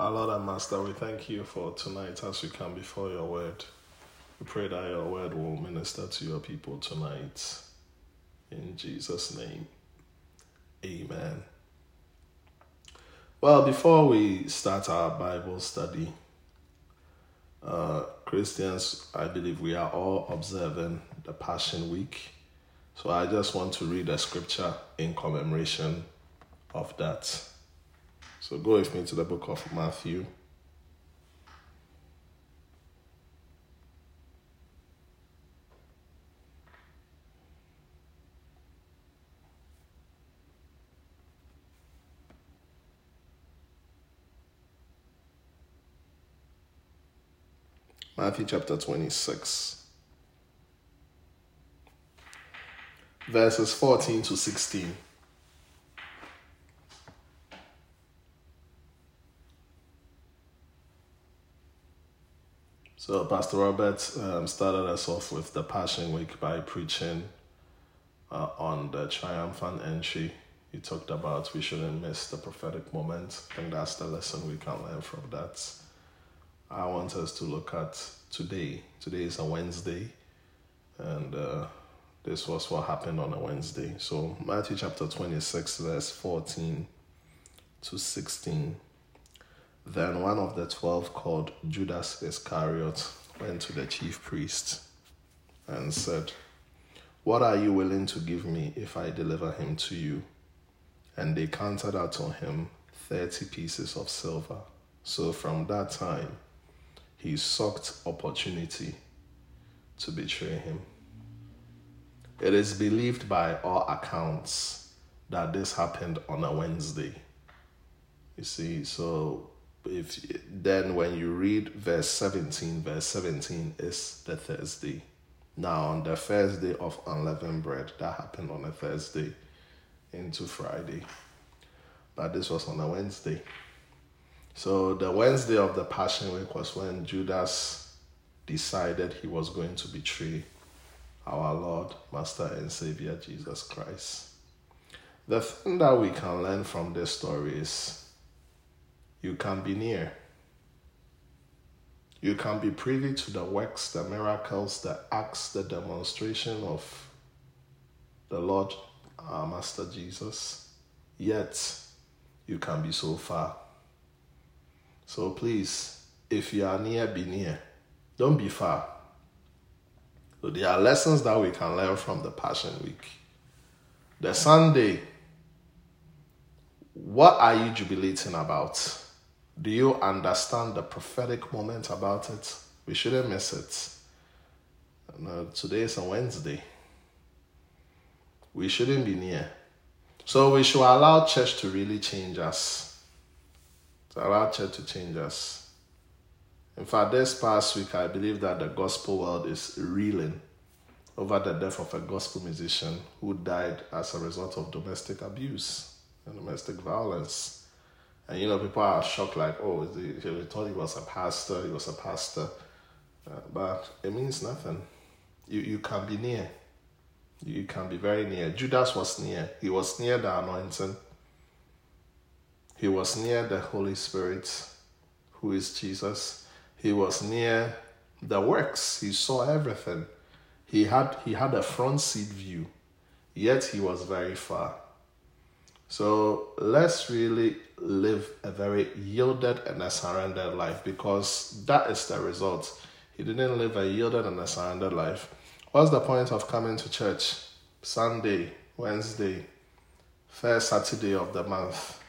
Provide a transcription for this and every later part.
Our Lord and Master, we thank you for tonight as we come before your word. We pray that your word will minister to your people tonight. In Jesus' name, amen. Well, before we start our Bible study, uh, Christians, I believe we are all observing the Passion Week. So I just want to read a scripture in commemoration of that. So go with me to the book of Matthew. Matthew chapter 26, verses 14 to 16. So, Pastor Robert um, started us off with the Passion Week by preaching uh, on the triumphant entry. He talked about we shouldn't miss the prophetic moment. I think that's the lesson we can learn from that. I want us to look at today. Today is a Wednesday, and uh, this was what happened on a Wednesday. So, Matthew chapter 26, verse 14 to 16. Then one of the twelve, called Judas Iscariot, went to the chief priest and said, What are you willing to give me if I deliver him to you? And they counted out on him thirty pieces of silver. So from that time, he sought opportunity to betray him. It is believed by all accounts that this happened on a Wednesday. You see, so if then when you read verse 17 verse 17 is the thursday. Now on the first day of unleavened bread that happened on a thursday into friday. But this was on a wednesday. So the wednesday of the passion week was when judas decided he was going to betray our lord master and savior jesus christ. The thing that we can learn from this story is you can be near. You can be privy to the works, the miracles, the acts, the demonstration of the Lord, our Master Jesus, yet you can be so far. So please, if you are near, be near. Don't be far. So there are lessons that we can learn from the Passion Week. The Sunday, what are you jubilating about? Do you understand the prophetic moment about it? We shouldn't miss it. No, uh, today is a Wednesday. We shouldn't be near. So we should allow church to really change us. To allow church to change us. In fact, this past week, I believe that the gospel world is reeling over the death of a gospel musician who died as a result of domestic abuse and domestic violence. And you know, people are shocked, like, oh, he thought he was a pastor, he was a pastor. Uh, but it means nothing. You, you can be near. You can be very near. Judas was near. He was near the anointing. He was near the Holy Spirit, who is Jesus. He was near the works. He saw everything. He had he had a front seat view, yet he was very far. So let's really live a very yielded and a surrendered life because that is the result. He didn't live a yielded and a surrendered life. What's the point of coming to church Sunday, Wednesday, first Saturday of the month?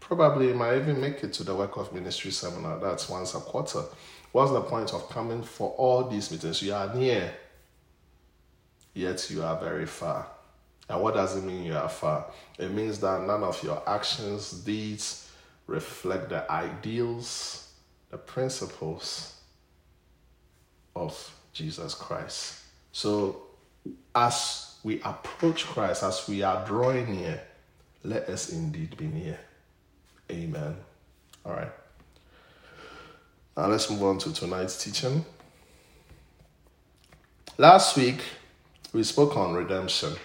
Probably might even make it to the work of ministry seminar. That's once a quarter. What's the point of coming for all these meetings? You are near, yet you are very far. And what does it mean you are far? It means that none of your actions, deeds reflect the ideals, the principles of Jesus Christ. So, as we approach Christ, as we are drawing near, let us indeed be near. Amen. All right. Now let's move on to tonight's teaching. Last week, we spoke on redemption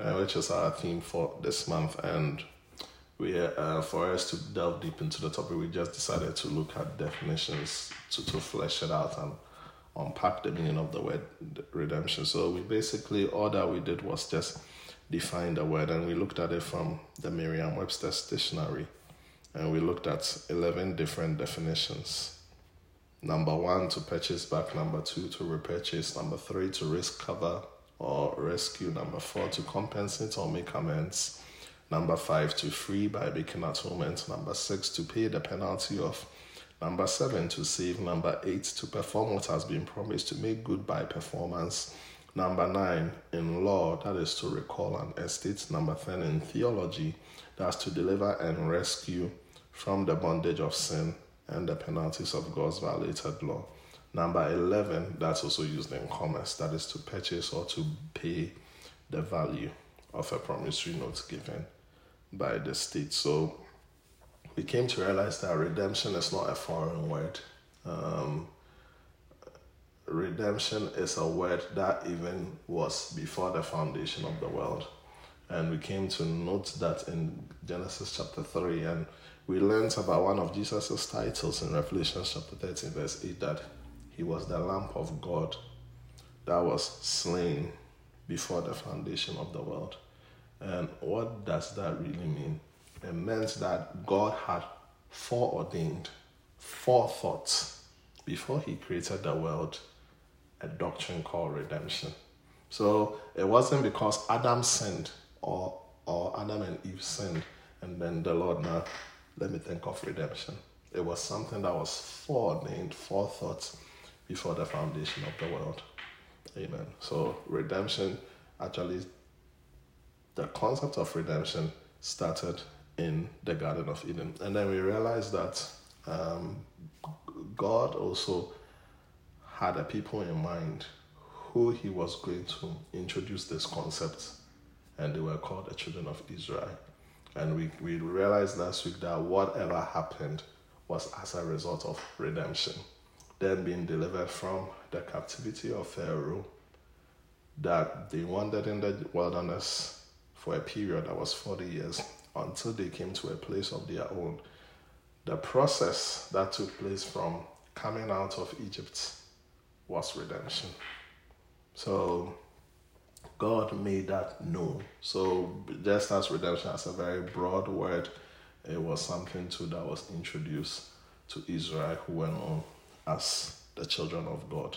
uh, which is our theme for this month. And we uh, for us to delve deep into the topic, we just decided to look at definitions to, to flesh it out and unpack the meaning of the word redemption. So we basically all that we did was just define the word, and we looked at it from the Merriam-Webster's dictionary, and we looked at eleven different definitions. Number one, to purchase back. Number two, to repurchase. Number three, to risk cover or rescue. Number four, to compensate or make amends. Number five, to free by making atonement. Number six, to pay the penalty of. Number seven, to save. Number eight, to perform what has been promised, to make good by performance. Number nine, in law, that is to recall an estate. Number 10, in theology, that's to deliver and rescue from the bondage of sin and the penalties of God's violated law. Number 11, that's also used in commerce, that is to purchase or to pay the value of a promissory note given by the state. So we came to realize that redemption is not a foreign word. Um, redemption is a word that even was before the foundation of the world. And we came to note that in Genesis chapter 3, and we learned about one of Jesus' titles in Revelation chapter 13, verse 8, that he was the Lamb of God that was slain before the foundation of the world. And what does that really mean? It means that God had foreordained, forethought, before He created the world, a doctrine called redemption. So it wasn't because Adam sinned or, or Adam and Eve sinned, and then the Lord now, let me think of redemption. It was something that was foreordained, forethought before the foundation of the world. Amen. So redemption actually the concept of redemption started in the Garden of Eden. And then we realized that um, God also had a people in mind who he was going to introduce this concept, and they were called the children of Israel. And we, we realized last week that whatever happened was as a result of redemption. Them being delivered from the captivity of Pharaoh, that they wandered in the wilderness for a period that was 40 years until they came to a place of their own. The process that took place from coming out of Egypt was redemption. So God made that known. So just as redemption has a very broad word, it was something too that was introduced to Israel who went known as the children of God.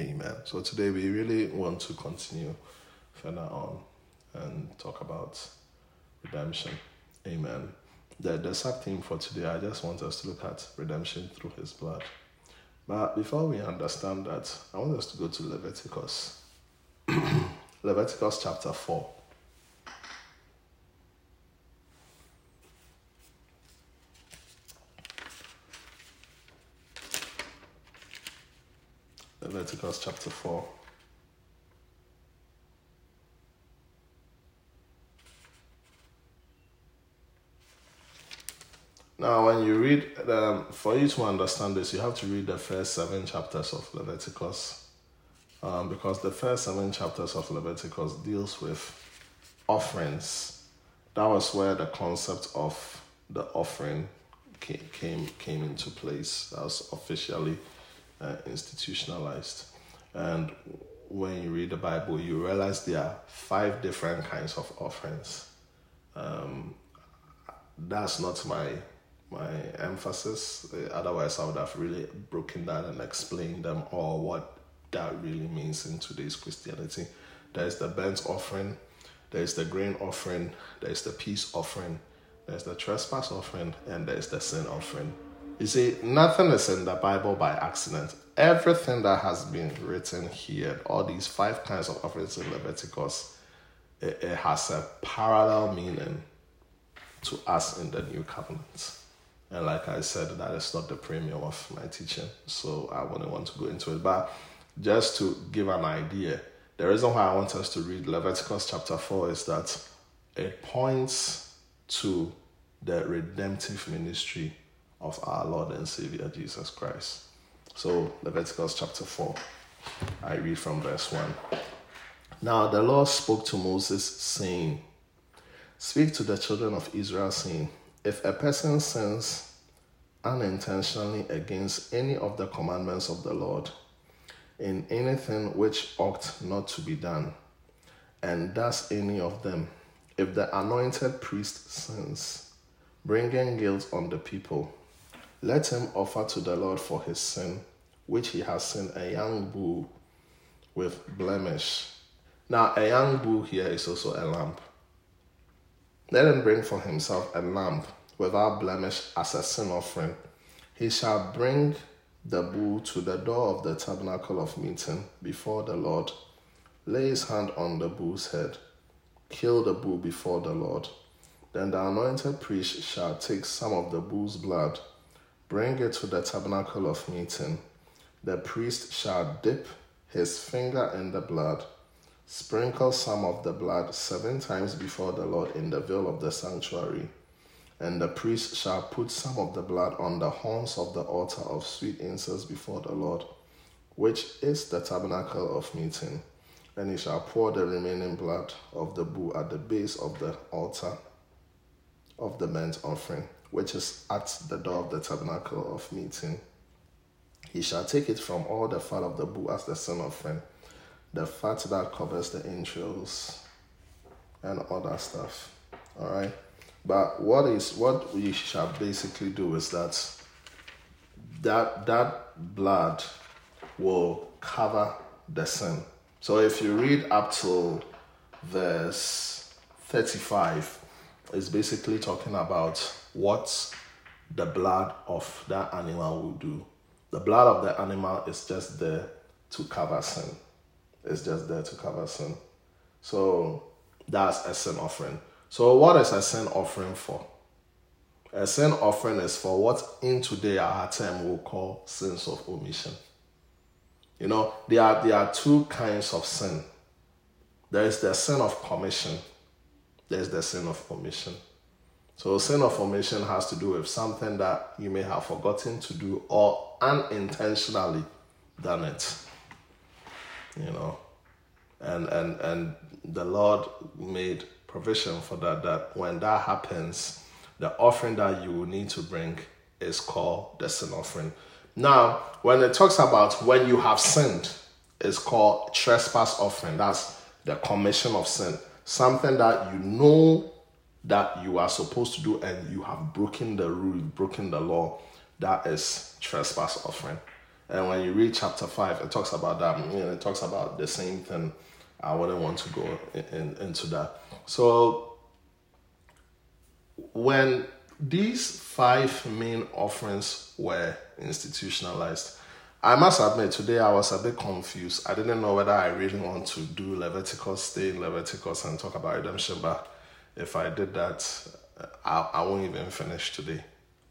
Amen. So today we really want to continue further on and talk about redemption. Amen. The, the sub theme for today, I just want us to look at redemption through his blood. But before we understand that, I want us to go to Leviticus. Leviticus chapter 4. Leviticus chapter 4. Now, when you read, um, for you to understand this, you have to read the first seven chapters of Leviticus, um, because the first seven chapters of Leviticus deals with offerings. That was where the concept of the offering came came, came into place. That was officially uh, institutionalized. And when you read the Bible, you realize there are five different kinds of offerings. Um, that's not my my emphasis. Otherwise, I would have really broken down and explained them all what that really means in today's Christianity. There's the burnt offering, there's the grain offering, there's the peace offering, there's the trespass offering, and there's the sin offering. You see, nothing is in the Bible by accident. Everything that has been written here, all these five kinds of offerings in Leviticus, it, it has a parallel meaning to us in the new covenant. And like I said, that is not the premium of my teaching, so I wouldn't want to go into it. But just to give an idea, the reason why I want us to read Leviticus chapter 4 is that it points to the redemptive ministry of our Lord and Savior Jesus Christ. So, Leviticus chapter 4, I read from verse 1. Now the Lord spoke to Moses, saying, Speak to the children of Israel, saying, If a person sins unintentionally against any of the commandments of the Lord, in anything which ought not to be done, and does any of them, if the anointed priest sins, bringing guilt on the people, let him offer to the Lord for his sin, which he has sinned, a young bull with blemish. Now, a young bull here is also a lamb. Let him bring for himself a lamb without blemish as a sin offering. He shall bring the bull to the door of the tabernacle of meeting before the Lord, lay his hand on the bull's head, kill the bull before the Lord. Then the anointed priest shall take some of the bull's blood, bring it to the tabernacle of meeting. The priest shall dip his finger in the blood Sprinkle some of the blood seven times before the Lord in the veil of the sanctuary. And the priest shall put some of the blood on the horns of the altar of sweet incense before the Lord, which is the tabernacle of meeting. And he shall pour the remaining blood of the bull at the base of the altar of the burnt offering, which is at the door of the tabernacle of meeting. He shall take it from all the fat of the bull as the sin offering the fat that covers the entrails and all that stuff. All right. But what is what we shall basically do is that that that blood will cover the sin. So if you read up to verse 35, it's basically talking about what the blood of that animal will do. The blood of the animal is just there to cover sin. It's just there to cover sin. So that's a sin offering. So what is a sin offering for? A sin offering is for what in today our term we'll call sins of omission. You know, there are there are two kinds of sin. There is the sin of commission. There's the sin of omission. So sin of omission has to do with something that you may have forgotten to do or unintentionally done it you know. And and and the Lord made provision for that that when that happens, the offering that you will need to bring is called the sin offering. Now, when it talks about when you have sinned, it's called trespass offering. That's the commission of sin. Something that you know that you are supposed to do and you have broken the rule, broken the law. That is trespass offering. And when you read chapter 5, it talks about that. Know, it talks about the same thing. I wouldn't want to go in, in, into that. So, when these five main offerings were institutionalized, I must admit, today I was a bit confused. I didn't know whether I really want to do Leviticus, stay in Leviticus, and talk about redemption. But if I did that, I, I won't even finish today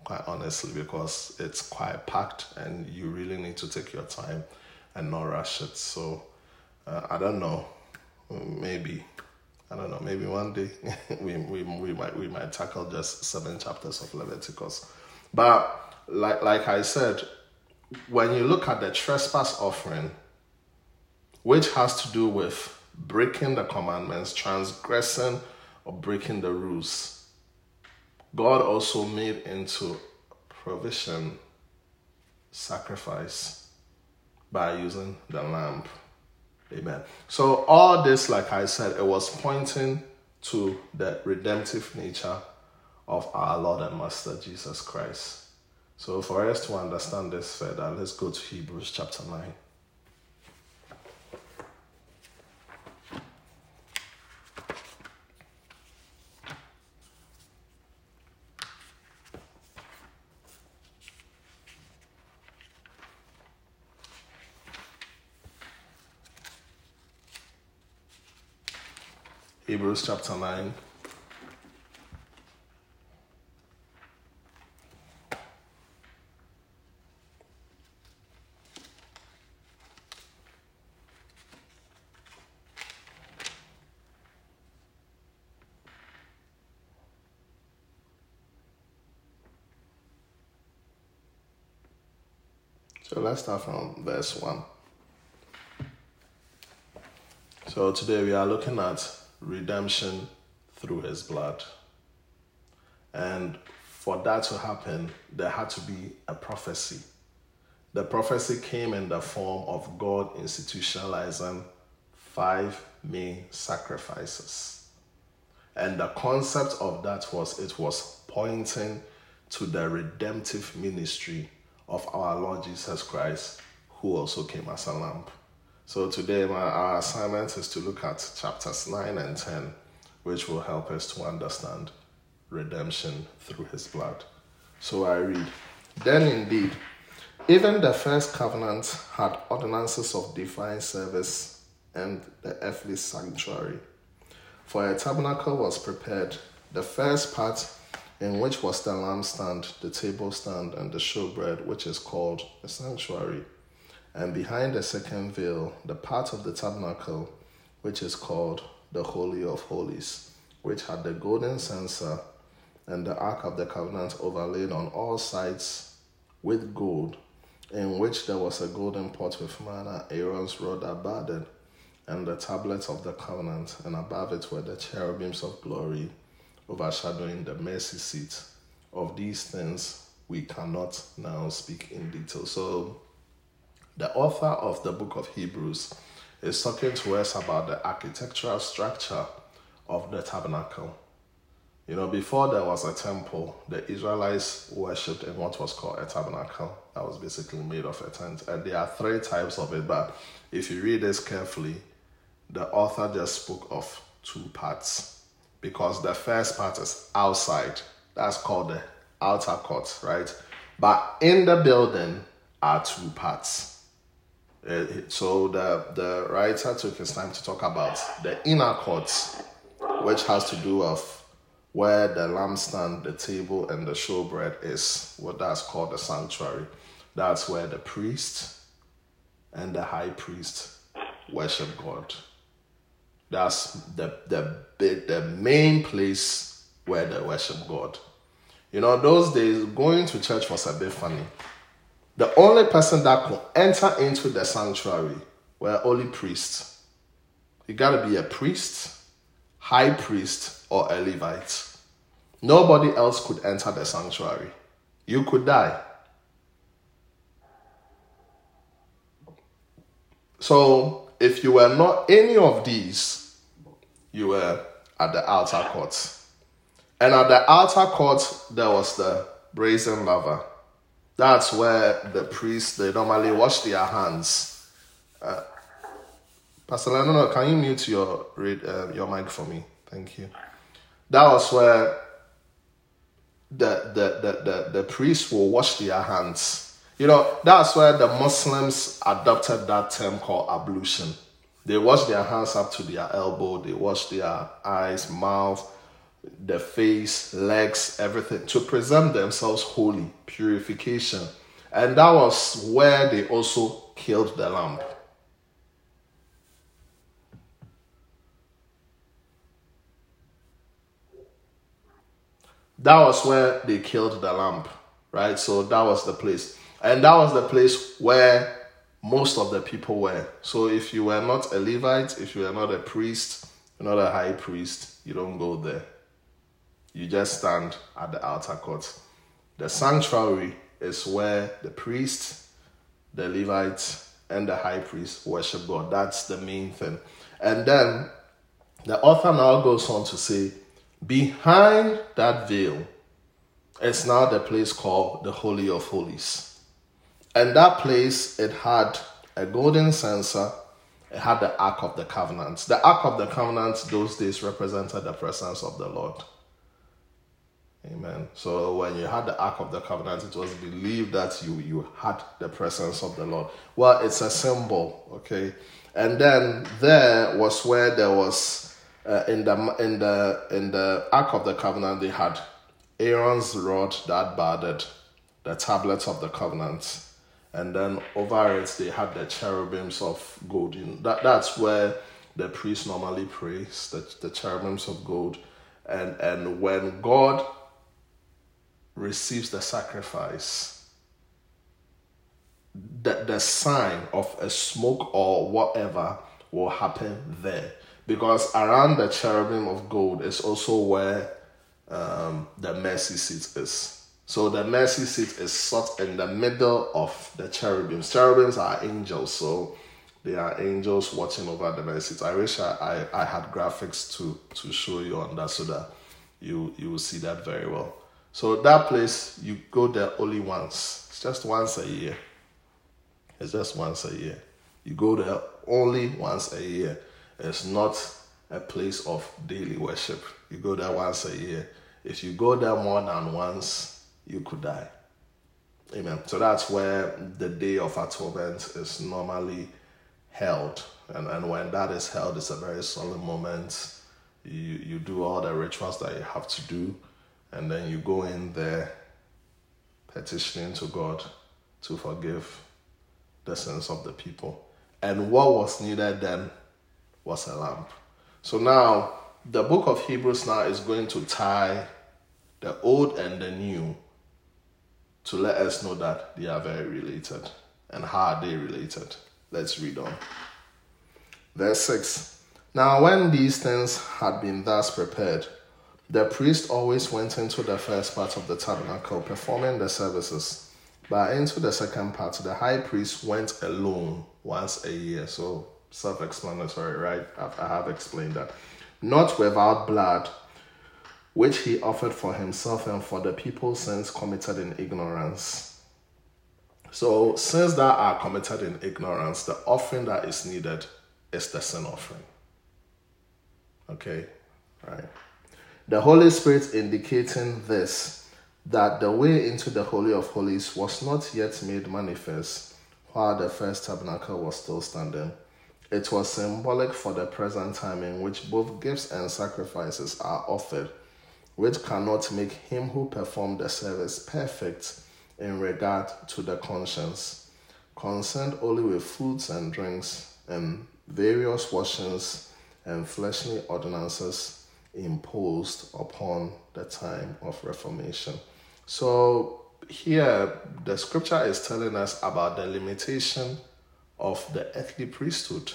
quite honestly, because it's quite packed and you really need to take your time and not rush it. So uh, I don't know, maybe. I don't know. Maybe one day we, we, we might we might tackle just seven chapters of Leviticus, but like like I said, when you look at the trespass offering, which has to do with breaking the commandments, transgressing or breaking the rules, God also made into provision sacrifice by using the lamb. Amen. So, all this, like I said, it was pointing to the redemptive nature of our Lord and Master Jesus Christ. So, for us to understand this further, let's go to Hebrews chapter 9. Hebrews chapter 9. So let's start from verse 1. So today we are looking at redemption through his blood. And for that to happen, there had to be a prophecy. The prophecy came in the form of God institutionalizing five main sacrifices. And the concept of that was it was pointing to the redemptive ministry of our Lord Jesus Christ, who also came as a lamb. So today, my, our assignment is to look at chapters 9 and 10, which will help us to understand redemption through his blood. So I read Then indeed, even the first covenant had ordinances of divine service and the earthly sanctuary. For a tabernacle was prepared, the first part in which was the lampstand, the table stand, and the showbread, which is called the sanctuary. And behind the second veil, the part of the tabernacle, which is called the Holy of Holies, which had the golden censer and the Ark of the Covenant overlaid on all sides with gold, in which there was a golden pot with manna, Aaron's rod budded, and the tablets of the covenant, and above it were the cherubims of glory, overshadowing the mercy seat. Of these things we cannot now speak in detail. So, the author of the book of Hebrews is talking to us about the architectural structure of the tabernacle you know, before there was a temple, the Israelites worshipped in what was called a tabernacle. That was basically made of a tent. And there are three types of it, but if you read this carefully, the author just spoke of two parts. Because the first part is outside. That's called the outer court, right? But in the building are two parts. Uh, so the, the writer took his time to talk about the inner courts, which has to do with where the lampstand, the table, and the showbread is what that's called the sanctuary. That's where the priest and the high priest worship God. That's the the the main place where they worship God. You know, those days going to church was a bit funny. The only person that could enter into the sanctuary were only priests. You gotta be a priest, high priest, or a Levite. Nobody else could enter the sanctuary. You could die. So, if you were not any of these, you were at the outer court. And at the outer court, there was the brazen laver. That's where the priests they normally wash their hands. Uh, Pastor Leno, can you mute your uh, your mic for me? Thank you. That was where the, the, the, the, the priests will wash their hands. You know, that's where the Muslims adopted that term called ablution. They wash their hands up to their elbow, they wash their eyes, mouth, the face, legs, everything to present themselves holy, purification. And that was where they also killed the lamb. that was where they killed the lamb, right? So that was the place. And that was the place where most of the people were. So if you were not a Levite, if you were not a priest, you're not a high priest, you don't go there. You just stand at the outer court. The sanctuary is where the priest, the Levites, and the high priest worship God. That's the main thing. And then the author now goes on to say, Behind that veil is now the place called the Holy of Holies. And that place, it had a golden censer, it had the Ark of the Covenant. The Ark of the Covenant, those days, represented the presence of the Lord. Amen. So when you had the Ark of the Covenant, it was believed that you, you had the presence of the Lord. Well, it's a symbol, okay? And then there was where there was uh, in the in the in the Ark of the Covenant, they had Aaron's rod that budded, the tablets of the covenant, and then over it they had the cherubims of gold. That that's where the priest normally prays, the, the cherubims of gold, and and when God receives the sacrifice, the, the sign of a smoke or whatever will happen there because around the cherubim of gold is also where um, the mercy seat is. So the mercy seat is sort in the middle of the cherubims. Cherubims are angels, so they are angels watching over the mercy seat. I wish I, I, I had graphics to to show you on that so that you you will see that very well. So that place you go there only once. It's just once a year. It's just once a year. You go there only once a year. It's not a place of daily worship. You go there once a year. If you go there more than once, you could die. Amen. So that's where the day of atonement is normally held. And, and when that is held, it's a very solemn moment. You, you do all the rituals that you have to do, and then you go in there petitioning to God to forgive the sins of the people. And what was needed then was a lamp. So now the book of Hebrews now is going to tie the old and the new to let us know that they are very related. And how are they related? Let's read on. Verse 6 Now, when these things had been thus prepared, the priest always went into the first part of the tabernacle performing the services. But into the second part, the high priest went alone once a year. So self explanatory, right? I have explained that. Not without blood, which he offered for himself and for the people's sins committed in ignorance. So, sins that are committed in ignorance, the offering that is needed is the sin offering. Okay, right. The Holy Spirit indicating this that the way into the Holy of Holies was not yet made manifest while the first tabernacle was still standing. It was symbolic for the present time in which both gifts and sacrifices are offered, which cannot make him who performed the service perfect in regard to the conscience, concerned only with foods and drinks and various washings and fleshly ordinances imposed upon the time of Reformation. So, here the scripture is telling us about the limitation of the earthly priesthood.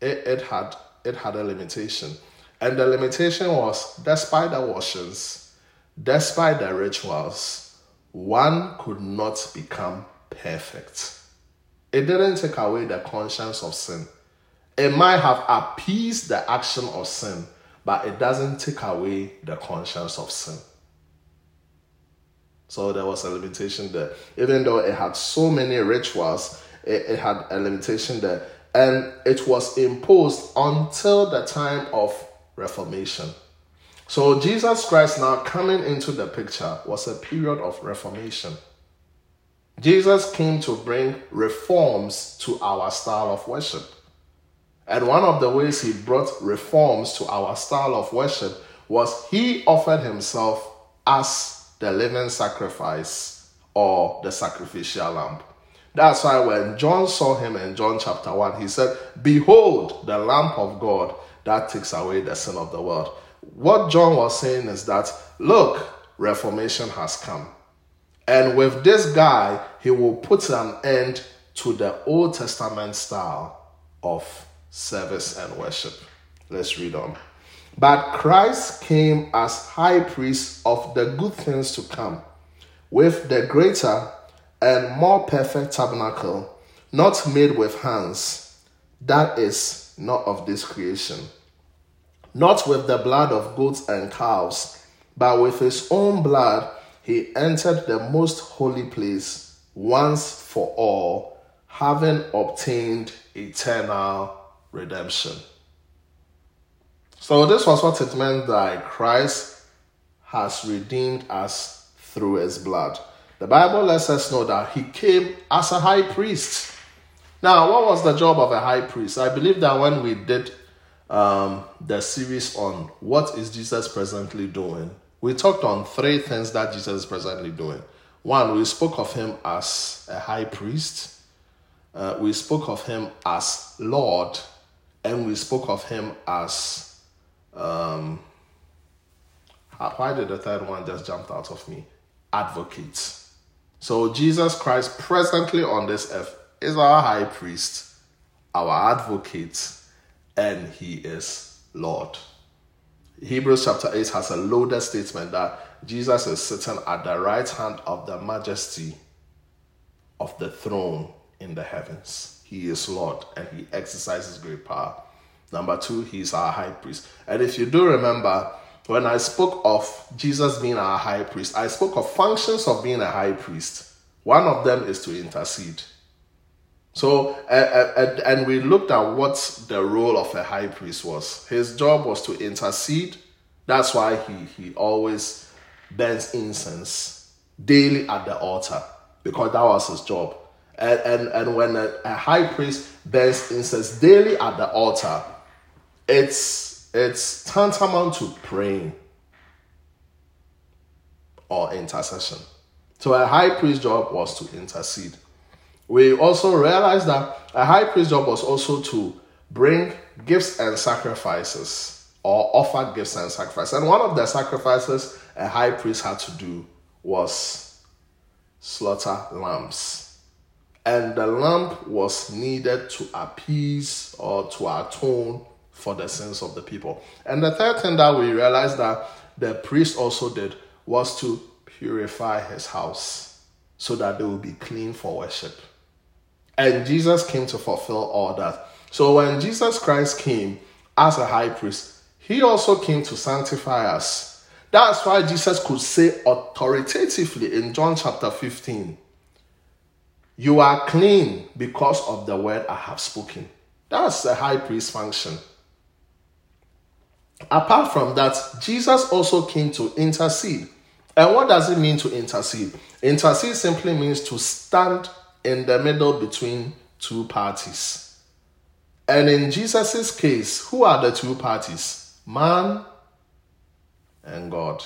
It, it had it had a limitation. And the limitation was despite the washings, despite the rituals, one could not become perfect. It didn't take away the conscience of sin. It might have appeased the action of sin, but it doesn't take away the conscience of sin. So there was a limitation there. Even though it had so many rituals, it, it had a limitation there. And it was imposed until the time of Reformation. So Jesus Christ now coming into the picture was a period of reformation. Jesus came to bring reforms to our style of worship. And one of the ways he brought reforms to our style of worship was he offered himself as the living sacrifice or the sacrificial lamb. That's why when John saw him in John chapter 1, he said, Behold, the Lamb of God that takes away the sin of the world. What John was saying is that, look, reformation has come. And with this guy, he will put an end to the Old Testament style of service and worship. Let's read on. But Christ came as high priest of the good things to come, with the greater and more perfect tabernacle, not made with hands, that is, not of this creation. Not with the blood of goats and cows, but with his own blood he entered the most holy place once for all, having obtained eternal redemption. So, this was what it meant that Christ has redeemed us through his blood. The Bible lets us know that he came as a high priest. Now, what was the job of a high priest? I believe that when we did um, the series on what is Jesus presently doing, we talked on three things that Jesus is presently doing. One, we spoke of him as a high priest, uh, we spoke of him as Lord, and we spoke of him as. Um, why did the third one just jump out of me? Advocate. So Jesus Christ presently on this earth is our high priest, our advocate, and he is Lord. Hebrews chapter 8 has a loaded statement that Jesus is sitting at the right hand of the majesty of the throne in the heavens. He is Lord and he exercises great power. Number two, he's our high priest. And if you do remember, when I spoke of Jesus being our high priest, I spoke of functions of being a high priest. One of them is to intercede. So, and we looked at what the role of a high priest was. His job was to intercede. That's why he, he always burns incense daily at the altar, because that was his job. And, and, and when a, a high priest burns incense daily at the altar, it's, it's tantamount to praying or intercession. So a high priest job was to intercede. We also realized that a high priest job was also to bring gifts and sacrifices or offer gifts and sacrifices. And one of the sacrifices a high priest had to do was slaughter lambs. And the lamb was needed to appease or to atone for the sins of the people. And the third thing that we realized that the priest also did was to purify his house so that they will be clean for worship. And Jesus came to fulfill all that. So when Jesus Christ came as a high priest, he also came to sanctify us. That's why Jesus could say authoritatively in John chapter 15, You are clean because of the word I have spoken. That's the high priest function. Apart from that, Jesus also came to intercede. And what does it mean to intercede? Intercede simply means to stand in the middle between two parties. And in Jesus' case, who are the two parties? Man and God.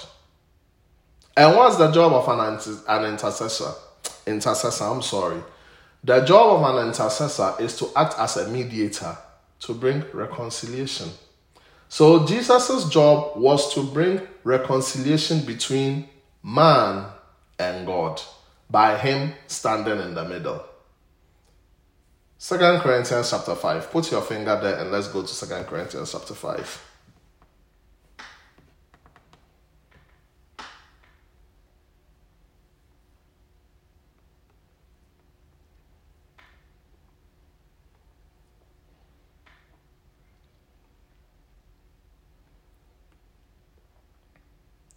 And what's the job of an, an intercessor? Intercessor, I'm sorry. The job of an intercessor is to act as a mediator to bring reconciliation. So Jesus' job was to bring reconciliation between man and God by him standing in the middle. Second Corinthians chapter 5. Put your finger there and let's go to Second Corinthians chapter 5.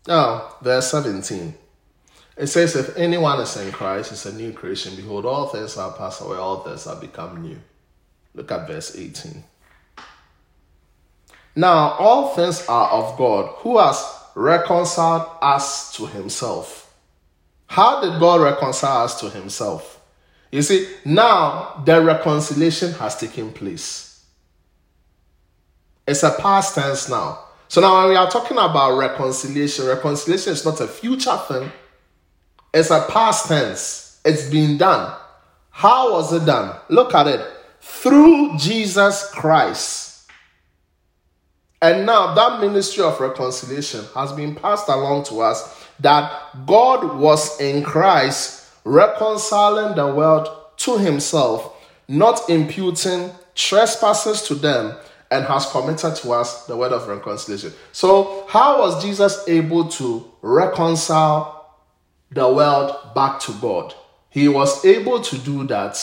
Now, verse 17. It says, If anyone is in Christ, it's a new creation. Behold, all things are passed away, all things are become new. Look at verse 18. Now, all things are of God, who has reconciled us to himself. How did God reconcile us to himself? You see, now the reconciliation has taken place. It's a past tense now. So now when we are talking about reconciliation, reconciliation is not a future thing, it's a past tense. It's been done. How was it done? Look at it. Through Jesus Christ. And now that ministry of reconciliation has been passed along to us that God was in Christ reconciling the world to himself, not imputing trespasses to them, and has committed to us the word of reconciliation. So, how was Jesus able to reconcile the world back to God. He was able to do that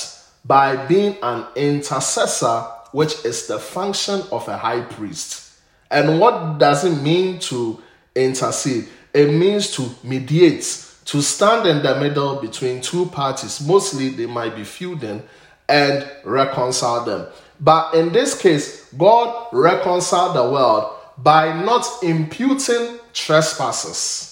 by being an intercessor, which is the function of a high priest. And what does it mean to intercede? It means to mediate, to stand in the middle between two parties. Mostly they might be feuding and reconcile them. But in this case, God reconciled the world by not imputing trespasses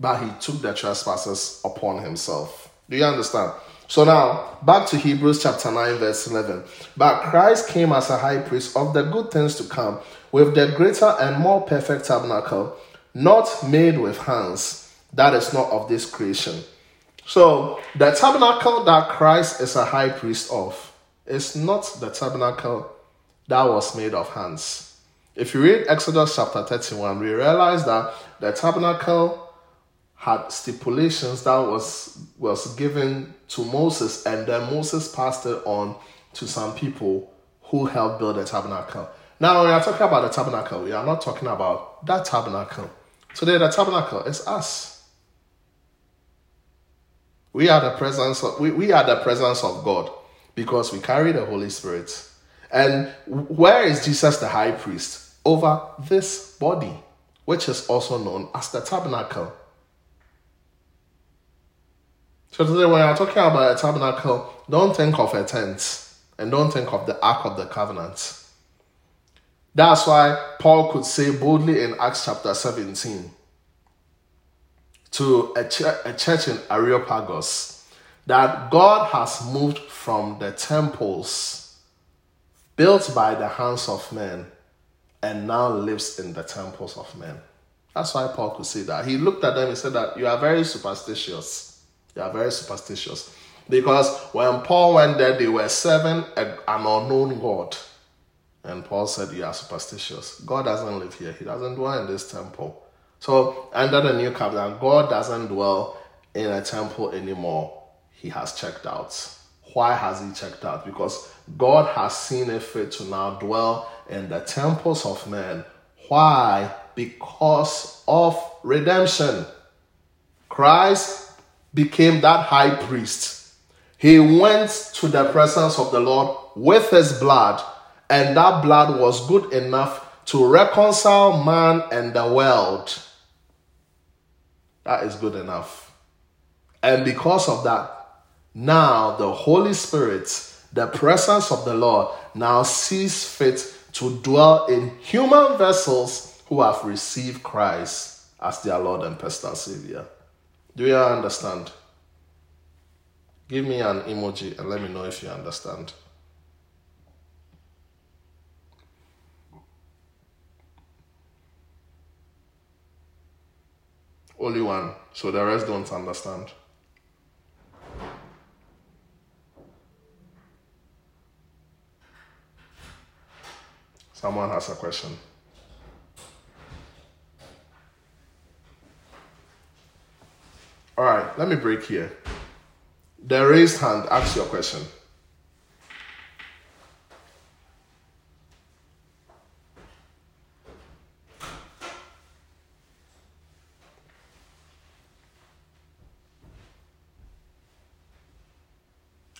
but he took the trespasses upon himself. Do you understand? So now, back to Hebrews chapter 9, verse 11. But Christ came as a high priest of the good things to come, with the greater and more perfect tabernacle, not made with hands, that is not of this creation. So, the tabernacle that Christ is a high priest of is not the tabernacle that was made of hands. If you read Exodus chapter 31, we realize that the tabernacle had stipulations that was was given to Moses, and then Moses passed it on to some people who helped build the tabernacle. Now, when we are talking about the tabernacle, we are not talking about that tabernacle. Today, the tabernacle is us. We are the presence of, we, we are the presence of God because we carry the Holy Spirit. And where is Jesus the high priest? Over this body, which is also known as the tabernacle. So today, when I'm talking about a tabernacle, don't think of a tent and don't think of the Ark of the Covenant. That's why Paul could say boldly in Acts chapter 17 to a, ch- a church in Areopagus that God has moved from the temples built by the hands of men and now lives in the temples of men. That's why Paul could say that. He looked at them and said that you are very superstitious. You are very superstitious. Because when Paul went there, they were serving an unknown God. And Paul said, You are superstitious. God doesn't live here, He doesn't dwell in this temple. So, under the new covenant, God doesn't dwell in a temple anymore. He has checked out. Why has He checked out? Because God has seen it fit to now dwell in the temples of men. Why? Because of redemption. Christ became that high priest he went to the presence of the Lord with his blood, and that blood was good enough to reconcile man and the world. That is good enough. And because of that, now the Holy Spirit, the presence of the Lord, now sees fit to dwell in human vessels who have received Christ as their Lord and personal Savior. Do you understand? Give me an emoji and let me know if you understand. Only one, so the rest don't understand. Someone has a question. All right, let me break here. The raised hand, ask your question.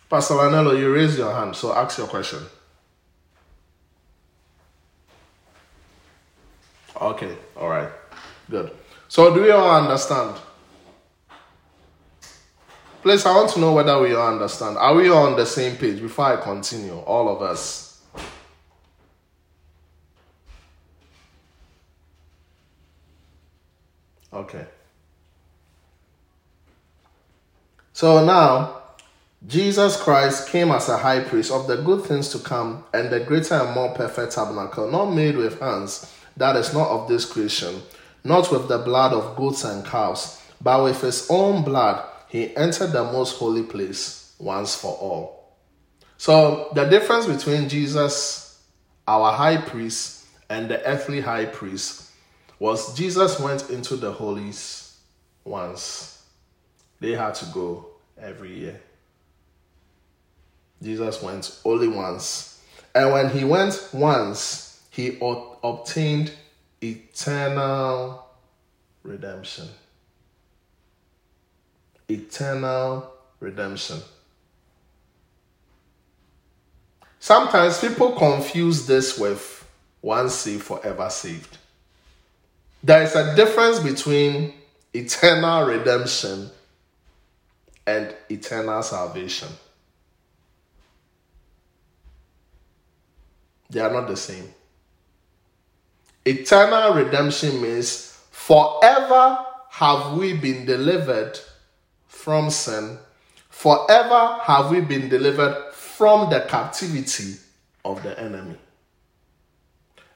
Pastor Lanello, you raise your hand, so ask your question. Okay, all right, good. So, do you all understand? Please, I want to know whether we all understand. Are we all on the same page before I continue? All of us. Okay. So now, Jesus Christ came as a high priest of the good things to come and the greater and more perfect tabernacle, not made with hands, that is not of this creation, not with the blood of goats and cows, but with his own blood he entered the most holy place once for all. So, the difference between Jesus, our high priest, and the earthly high priest was Jesus went into the holies once. They had to go every year. Jesus went only once. And when he went once, he obtained eternal redemption eternal redemption. Sometimes people confuse this with once saved, forever saved. There is a difference between eternal redemption and eternal salvation. They are not the same. Eternal redemption means forever have we been delivered from sin. Forever have we been delivered from the captivity of the enemy.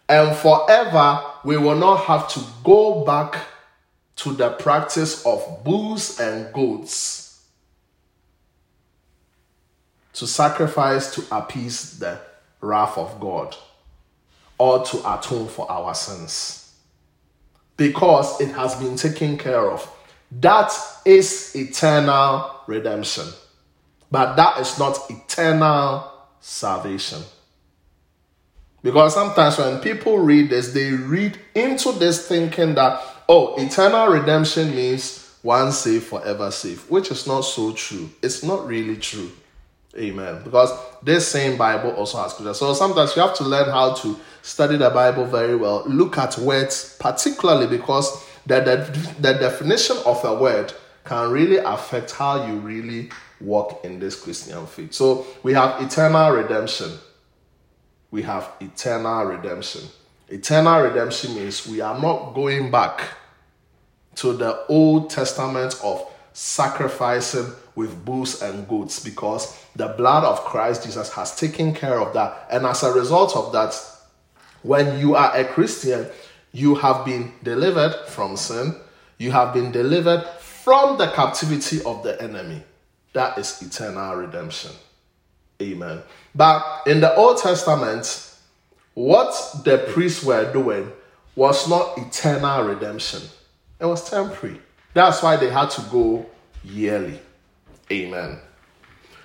And forever we will not have to go back to the practice of bulls and goats to sacrifice to appease the wrath of God or to atone for our sins because it has been taken care of that is eternal redemption. But that is not eternal salvation. Because sometimes when people read this, they read into this thinking that, oh, eternal redemption means one saved, forever saved, which is not so true. It's not really true. Amen. Because this same Bible also has scripture. So sometimes you have to learn how to study the Bible very well. Look at words, particularly because the, the, the definition of a word can really affect how you really walk in this Christian faith. So we have eternal redemption. We have eternal redemption. Eternal redemption means we are not going back to the Old Testament of sacrificing with bulls and goats because the blood of Christ Jesus has taken care of that. And as a result of that, when you are a Christian, you have been delivered from sin, you have been delivered from the captivity of the enemy. That is eternal redemption. Amen. But in the Old Testament, what the priests were doing was not eternal redemption, it was temporary. That's why they had to go yearly. Amen.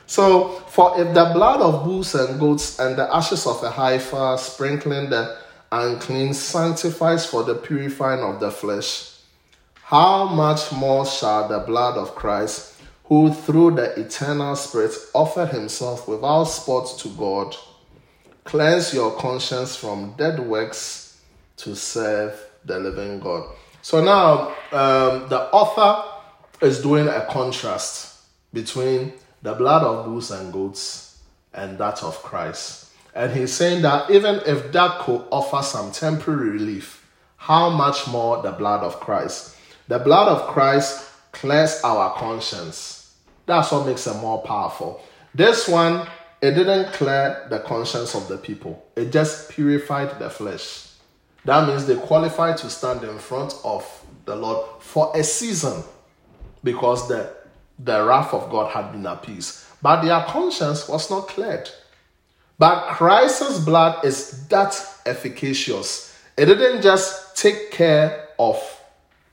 So, for if the blood of bulls and goats and the ashes of a heifer sprinkling the unclean sanctifies for the purifying of the flesh, how much more shall the blood of Christ, who through the eternal Spirit offered himself without spot to God, cleanse your conscience from dead works to serve the living God? So now um, the author is doing a contrast between the blood of bulls and goats and that of Christ. And he's saying that even if that could offer some temporary relief, how much more the blood of Christ? The blood of Christ clears our conscience. That's what makes it more powerful. This one, it didn't clear the conscience of the people, it just purified the flesh. That means they qualified to stand in front of the Lord for a season because the, the wrath of God had been appeased. But their conscience was not cleared. But Christ's blood is that efficacious. It didn't just take care of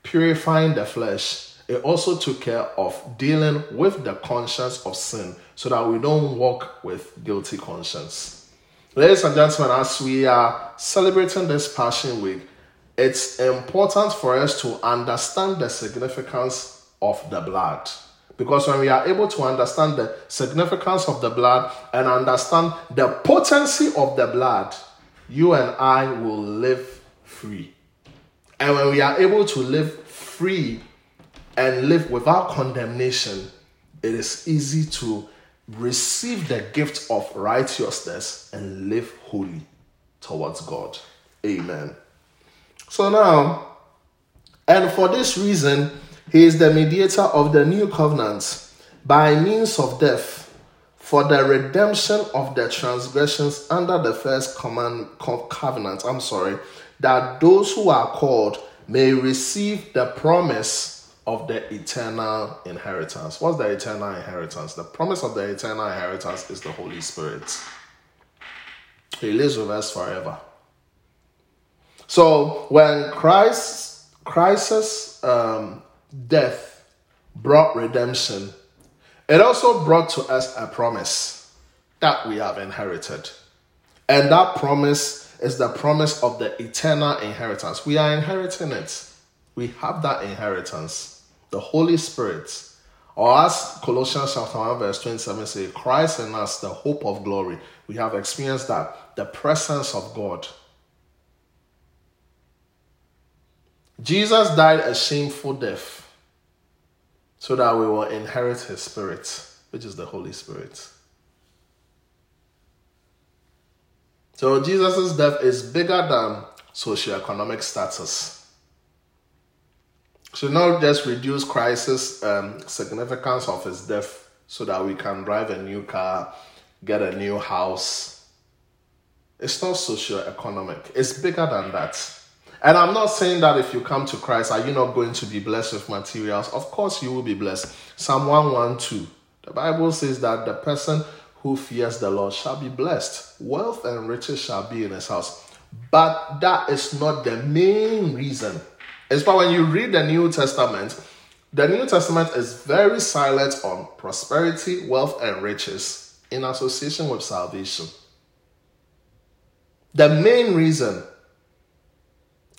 purifying the flesh, it also took care of dealing with the conscience of sin so that we don't walk with guilty conscience. Ladies and gentlemen, as we are celebrating this Passion Week, it's important for us to understand the significance of the blood. Because when we are able to understand the significance of the blood and understand the potency of the blood, you and I will live free. And when we are able to live free and live without condemnation, it is easy to receive the gift of righteousness and live holy towards God. Amen. So now, and for this reason, he is the mediator of the new covenant by means of death for the redemption of the transgressions under the first command covenant. I'm sorry, that those who are called may receive the promise of the eternal inheritance. What's the eternal inheritance? The promise of the eternal inheritance is the Holy Spirit. He lives with us forever. So when Christ Christ's um, death brought redemption, it also brought to us a promise that we have inherited. And that promise is the promise of the eternal inheritance. We are inheriting it. We have that inheritance. The Holy Spirit. Or as Colossians chapter 1 verse 27 say, Christ in us, the hope of glory. We have experienced that. The presence of God. Jesus died a shameful death so that we will inherit his spirit, which is the Holy Spirit. So Jesus' death is bigger than socioeconomic status. Should not just reduce Christ's um, significance of his death so that we can drive a new car, get a new house. It's not socioeconomic. It's bigger than that. And I'm not saying that if you come to Christ, are you not going to be blessed with materials? Of course, you will be blessed. Psalm 112. The Bible says that the person who fears the Lord shall be blessed. Wealth and riches shall be in his house. But that is not the main reason. It's why when you read the New Testament, the New Testament is very silent on prosperity, wealth, and riches in association with salvation. The main reason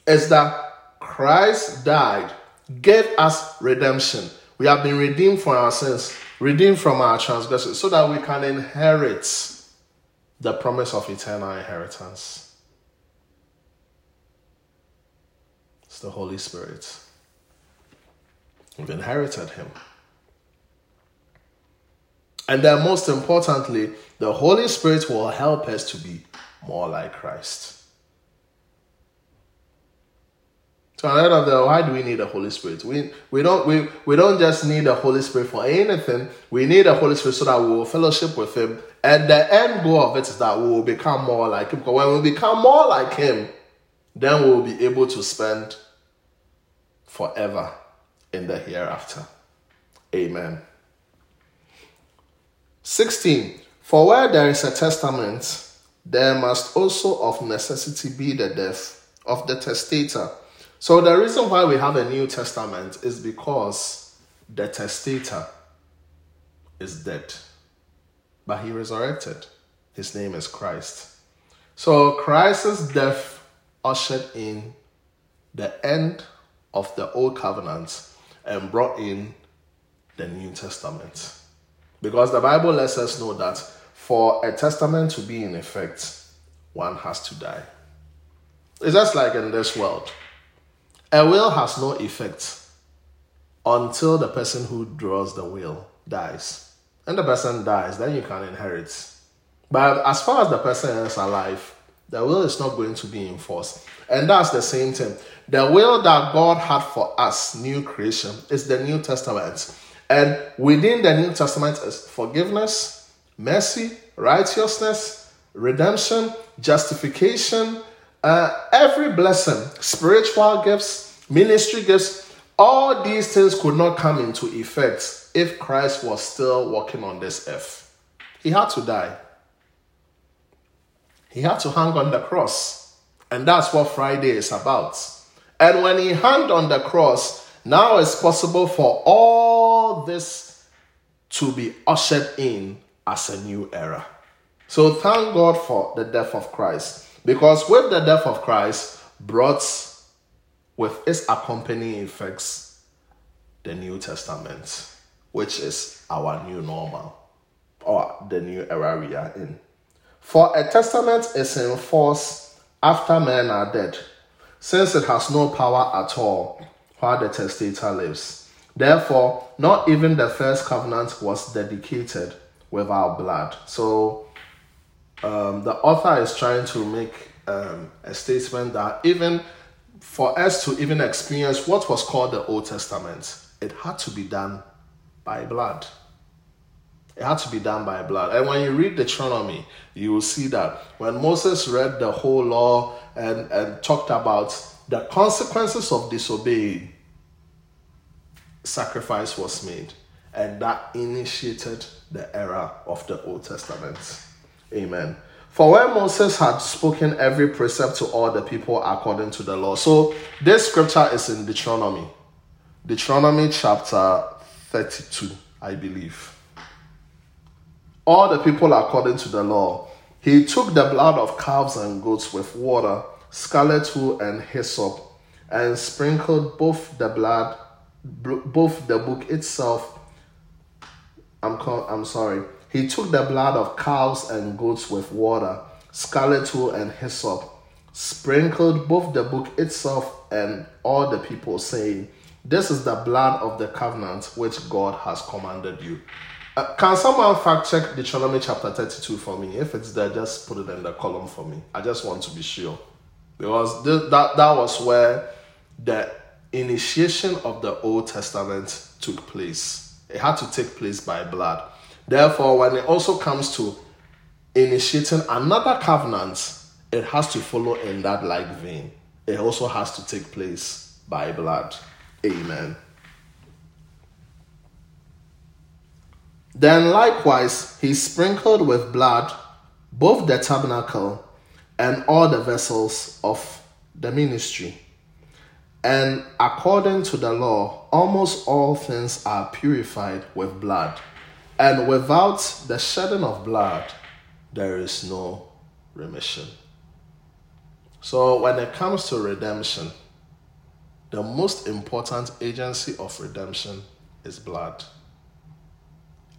is that Christ died, gave us redemption. We have been redeemed from our sins, redeemed from our transgressions, so that we can inherit the promise of eternal inheritance. It's the Holy Spirit. We've inherited Him. And then, most importantly, the Holy Spirit will help us to be more like Christ. So at the of the why do we need the Holy Spirit? We we don't we, we don't just need the Holy Spirit for anything. We need the Holy Spirit so that we will fellowship with Him. And the end goal of it is that we will become more like Him. Because when we become more like Him, then we will be able to spend forever in the hereafter. Amen. 16. For where there is a testament, there must also of necessity be the death of the testator. So the reason why we have a New Testament is because the testator is dead, but he resurrected. His name is Christ. So Christ's death ushered in the end of the old covenant and brought in the New Testament. Because the Bible lets us know that for a testament to be in effect, one has to die. It's just like in this world. A will has no effect until the person who draws the will dies. And the person dies, then you can inherit. But as far as the person is alive, the will is not going to be enforced. And that's the same thing. The will that God had for us, new creation, is the New Testament. And within the New Testament is forgiveness, mercy, righteousness, redemption, justification, uh, every blessing, spiritual gifts, ministry gifts, all these things could not come into effect if Christ was still walking on this earth. He had to die. He had to hang on the cross. And that's what Friday is about. And when he hung on the cross, now it's possible for all this to be ushered in as a new era. So thank God for the death of Christ. Because with the death of Christ brought with its accompanying effects the New Testament, which is our new normal or the new era we are in. For a testament is in force after men are dead, since it has no power at all while the testator lives. Therefore, not even the first covenant was dedicated without blood. So um, the author is trying to make um, a statement that even for us to even experience what was called the Old Testament, it had to be done by blood. It had to be done by blood. And when you read Deuteronomy, you will see that when Moses read the whole law and, and talked about the consequences of disobeying, sacrifice was made. And that initiated the era of the Old Testament. Amen. For when Moses had spoken every precept to all the people according to the law. So this scripture is in Deuteronomy. Deuteronomy chapter 32, I believe. All the people according to the law. He took the blood of calves and goats with water, scarlet wool, and hyssop, and sprinkled both the blood, both the book itself. I'm, I'm sorry he took the blood of cows and goats with water, scarlet wool, and hyssop, sprinkled both the book itself and all the people, saying, This is the blood of the covenant which God has commanded you. Uh, can someone fact check Deuteronomy chapter 32 for me? If it's there, just put it in the column for me. I just want to be sure. Because this, that, that was where the initiation of the Old Testament took place. It had to take place by blood. Therefore, when it also comes to initiating another covenant, it has to follow in that like vein. It also has to take place by blood. Amen. Then likewise, he sprinkled with blood both the tabernacle and all the vessels of the ministry. And according to the law, almost all things are purified with blood. And without the shedding of blood, there is no remission. So, when it comes to redemption, the most important agency of redemption is blood.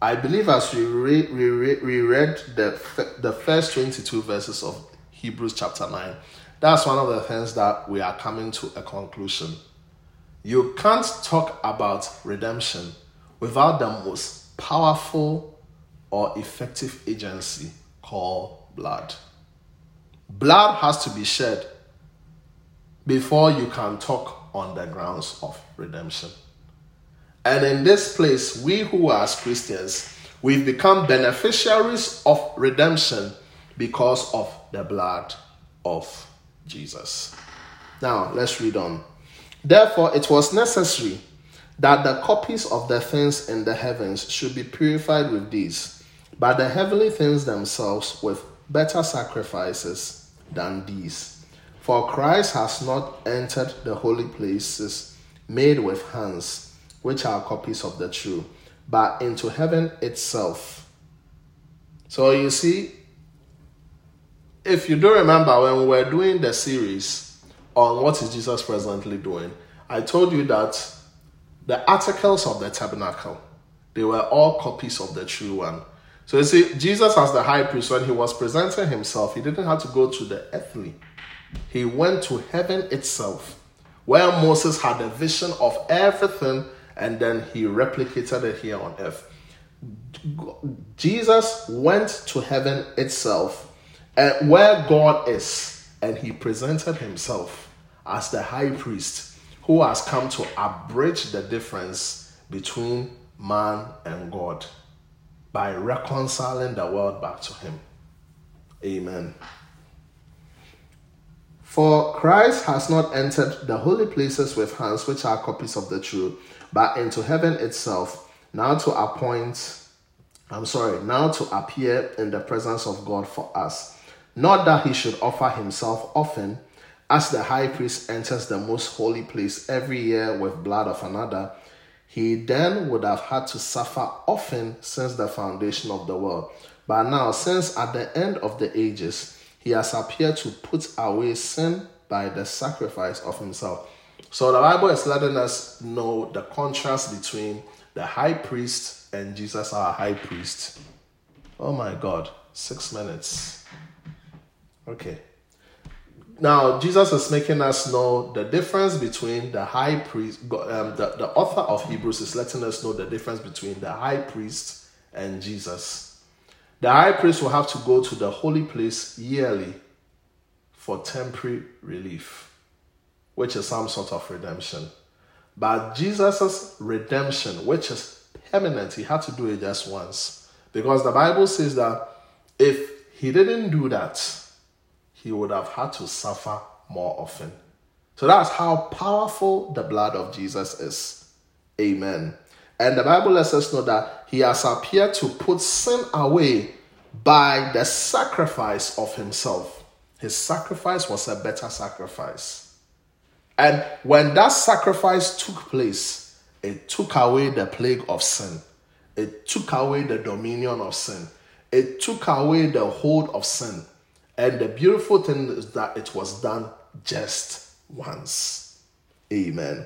I believe as we, re- we, re- we read the, the first 22 verses of Hebrews chapter 9, that's one of the things that we are coming to a conclusion. You can't talk about redemption without the most powerful or effective agency called blood. Blood has to be shed before you can talk on the grounds of redemption. And in this place, we who are as Christians, we've become beneficiaries of redemption because of the blood of Jesus. Now, let's read on. Therefore, it was necessary that the copies of the things in the heavens should be purified with these, but the heavenly things themselves with better sacrifices than these. For Christ has not entered the holy places made with hands, which are copies of the true, but into heaven itself. So you see, if you do remember when we were doing the series on what is Jesus presently doing, I told you that the articles of the tabernacle, they were all copies of the true one. So you see, Jesus as the high priest, when he was presenting himself, he didn't have to go to the earthly. He went to heaven itself, where Moses had a vision of everything and then he replicated it here on earth. Jesus went to heaven itself, and where God is, and he presented himself as the high priest who has come to abridge the difference between man and God by reconciling the world back to Him. Amen. For Christ has not entered the holy places with hands, which are copies of the true, but into heaven itself, now to appoint, I'm sorry, now to appear in the presence of God for us. Not that he should offer himself often, as the high priest enters the most holy place every year with blood of another he then would have had to suffer often since the foundation of the world. But now, since at the end of the ages, he has appeared to put away sin by the sacrifice of himself. So the Bible is letting us know the contrast between the high priest and Jesus, our high priest. Oh my God, six minutes. Okay. Now, Jesus is making us know the difference between the high priest, um, the, the author of Hebrews is letting us know the difference between the high priest and Jesus. The high priest will have to go to the holy place yearly for temporary relief, which is some sort of redemption. But Jesus' redemption, which is permanent, he had to do it just once. Because the Bible says that if he didn't do that, he would have had to suffer more often. So that's how powerful the blood of Jesus is. Amen. And the Bible lets us know that he has appeared to put sin away by the sacrifice of himself. His sacrifice was a better sacrifice. And when that sacrifice took place, it took away the plague of sin. It took away the dominion of sin. It took away the hold of sin. And the beautiful thing is that it was done just once. Amen.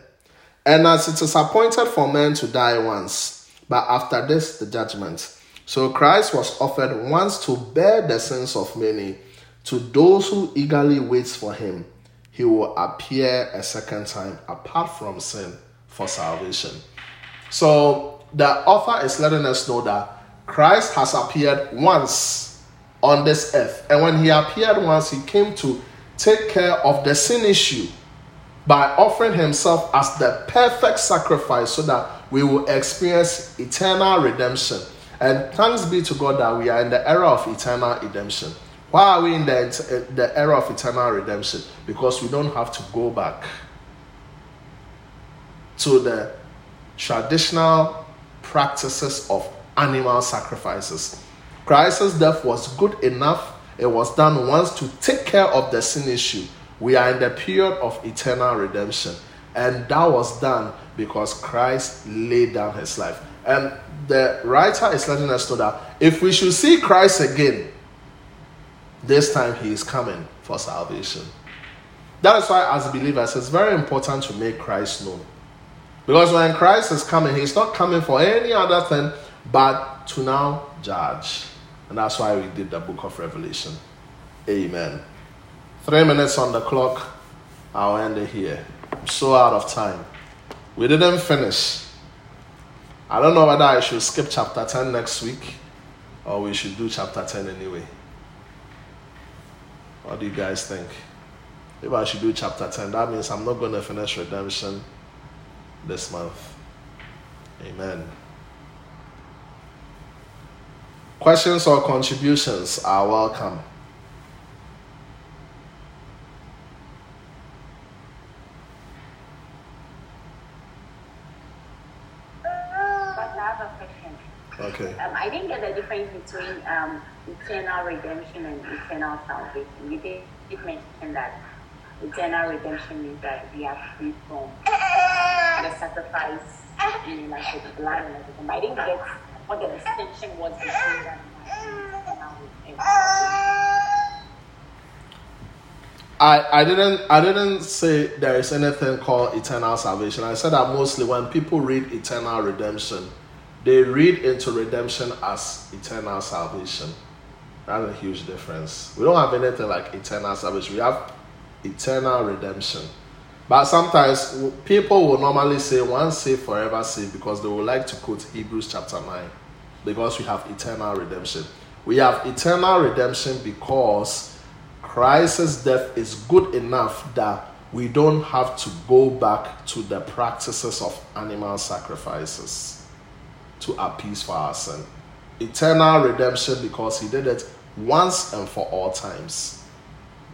And as it is appointed for men to die once, but after this, the judgment. So Christ was offered once to bear the sins of many. To those who eagerly wait for him, he will appear a second time apart from sin for salvation. So the author is letting us know that Christ has appeared once on this earth. And when he appeared once, he came to take care of the sin issue by offering himself as the perfect sacrifice so that we will experience eternal redemption. And thanks be to God that we are in the era of eternal redemption. Why are we in the, the era of eternal redemption? Because we don't have to go back to the traditional practices of animal sacrifices. Christ's death was good enough. It was done once to take care of the sin issue. We are in the period of eternal redemption. And that was done because Christ laid down his life. And the writer is letting us know that if we should see Christ again, this time he is coming for salvation. That is why, as believers, it's very important to make Christ known. Because when Christ is coming, He's not coming for any other thing but to now judge. And that's why we did the book of Revelation. Amen. Three minutes on the clock. I'll end it here. I'm so out of time. We didn't finish. I don't know whether I should skip chapter 10 next week or we should do chapter 10 anyway. What do you guys think? If I should do chapter 10, that means I'm not going to finish redemption this month. Amen. Questions or contributions are welcome. Okay. Um, I didn't get the difference between um, eternal redemption and eternal salvation. You did, did mention that eternal redemption means that we are free from the sacrifice and like the blood and everything. But I didn't get what the distinction was between and I, I didn't I didn't say there is anything called eternal salvation. I said that mostly when people read eternal redemption, they read into redemption as eternal salvation. That's a huge difference. We don't have anything like eternal salvation. We have eternal redemption. But sometimes people will normally say once saved, forever saved because they would like to quote Hebrews chapter 9 because we have eternal redemption. We have eternal redemption because Christ's death is good enough that we don't have to go back to the practices of animal sacrifices to appease for our sin. Eternal redemption because he did it once and for all times.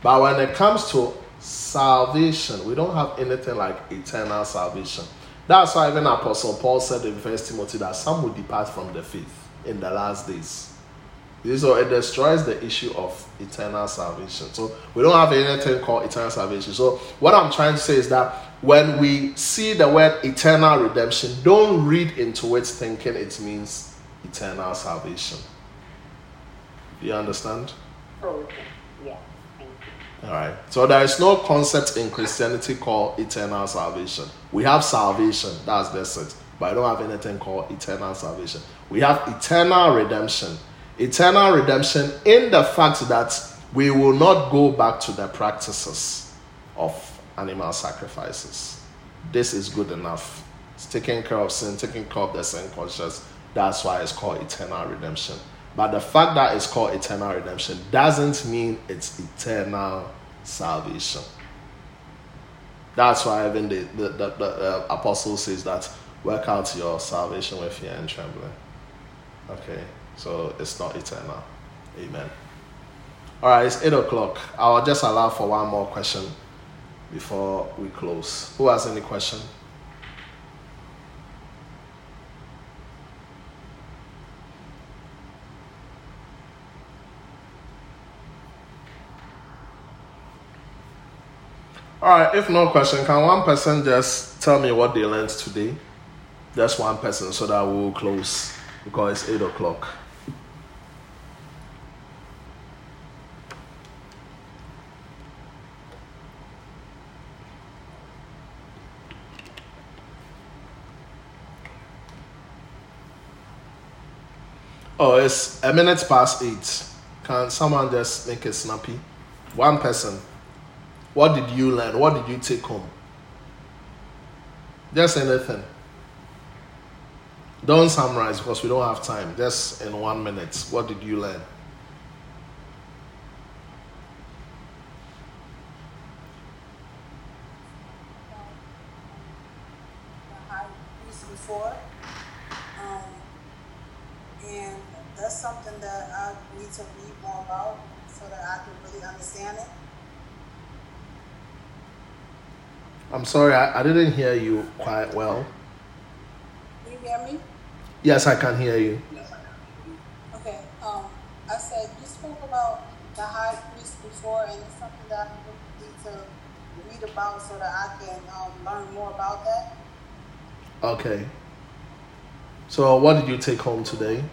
But when it comes to salvation, we don't have anything like eternal salvation. That's why even Apostle Paul said in First Timothy that some will depart from the faith in the last days. This So it destroys the issue of eternal salvation. So we don't have anything called eternal salvation. So what I'm trying to say is that when we see the word eternal redemption, don't read into it thinking it means eternal salvation. Do you understand? Oh, okay. All right. So there is no concept in Christianity called eternal salvation. We have salvation, that's the it. But I don't have anything called eternal salvation. We have eternal redemption. Eternal redemption in the fact that we will not go back to the practices of animal sacrifices. This is good enough. It's taking care of sin, taking care of the sin conscious. That's why it's called eternal redemption. But the fact that it's called eternal redemption doesn't mean it's eternal salvation. That's why even the, the, the, the uh, apostle says that work out your salvation with fear and trembling. Okay, so it's not eternal. Amen. All right, it's 8 o'clock. I'll just allow for one more question before we close. Who has any question? All right, if no question, can one person just tell me what they learned today? Just one person so that we'll close because it's 8 o'clock. Oh, it's a minute past eight. Can someone just make it snappy? One person. What did you learn? What did you take home? Just anything. Don't summarize because we don't have time. Just in one minute. What did you learn? before. Um, and that's something that I need to read more about so that I can really understand it. I'm sorry, I, I didn't hear you quite well. Can you hear me? Yes, I can hear you. Okay. Um, I said you spoke about the high priest before, and it's something that I need to read about so that I can um, learn more about that. Okay. So, what did you take home today?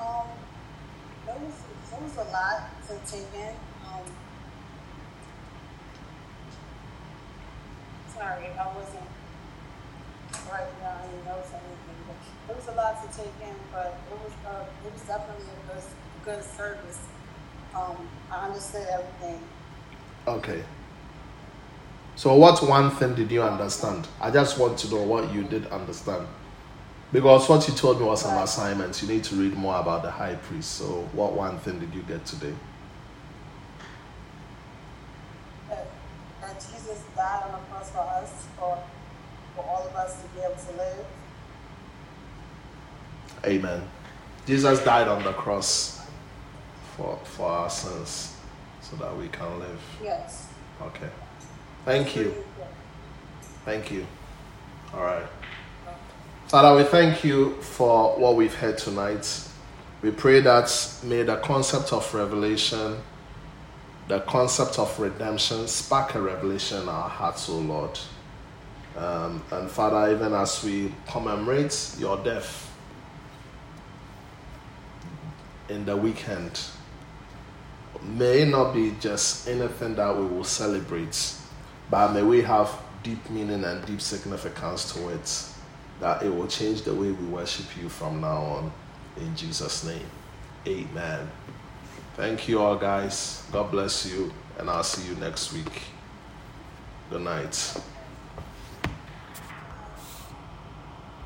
Um, there was there was a lot to take in. Um, sorry, I wasn't writing down any notes or anything. But it was a lot to take in, but it was uh, it was definitely a good, good service. Um, I understood everything. Okay. So, what one thing did you understand? I just want to know what you did understand. Because what you told me was an assignment. You need to read more about the high priest. So, what one thing did you get today? That, that Jesus died on the cross for us, for, for all of us to be able to live. Amen. Jesus died on the cross for, for our sins so that we can live. Yes. Okay. Thank you. Thank you. All right. Father, we thank you for what we've heard tonight. We pray that may the concept of revelation, the concept of redemption, spark a revelation in our hearts, O Lord. Um, and Father, even as we commemorate your death in the weekend, may it not be just anything that we will celebrate, but may we have deep meaning and deep significance to it, that it will change the way we worship you from now on. In Jesus' name, amen. Thank you all, guys. God bless you, and I'll see you next week. Good night.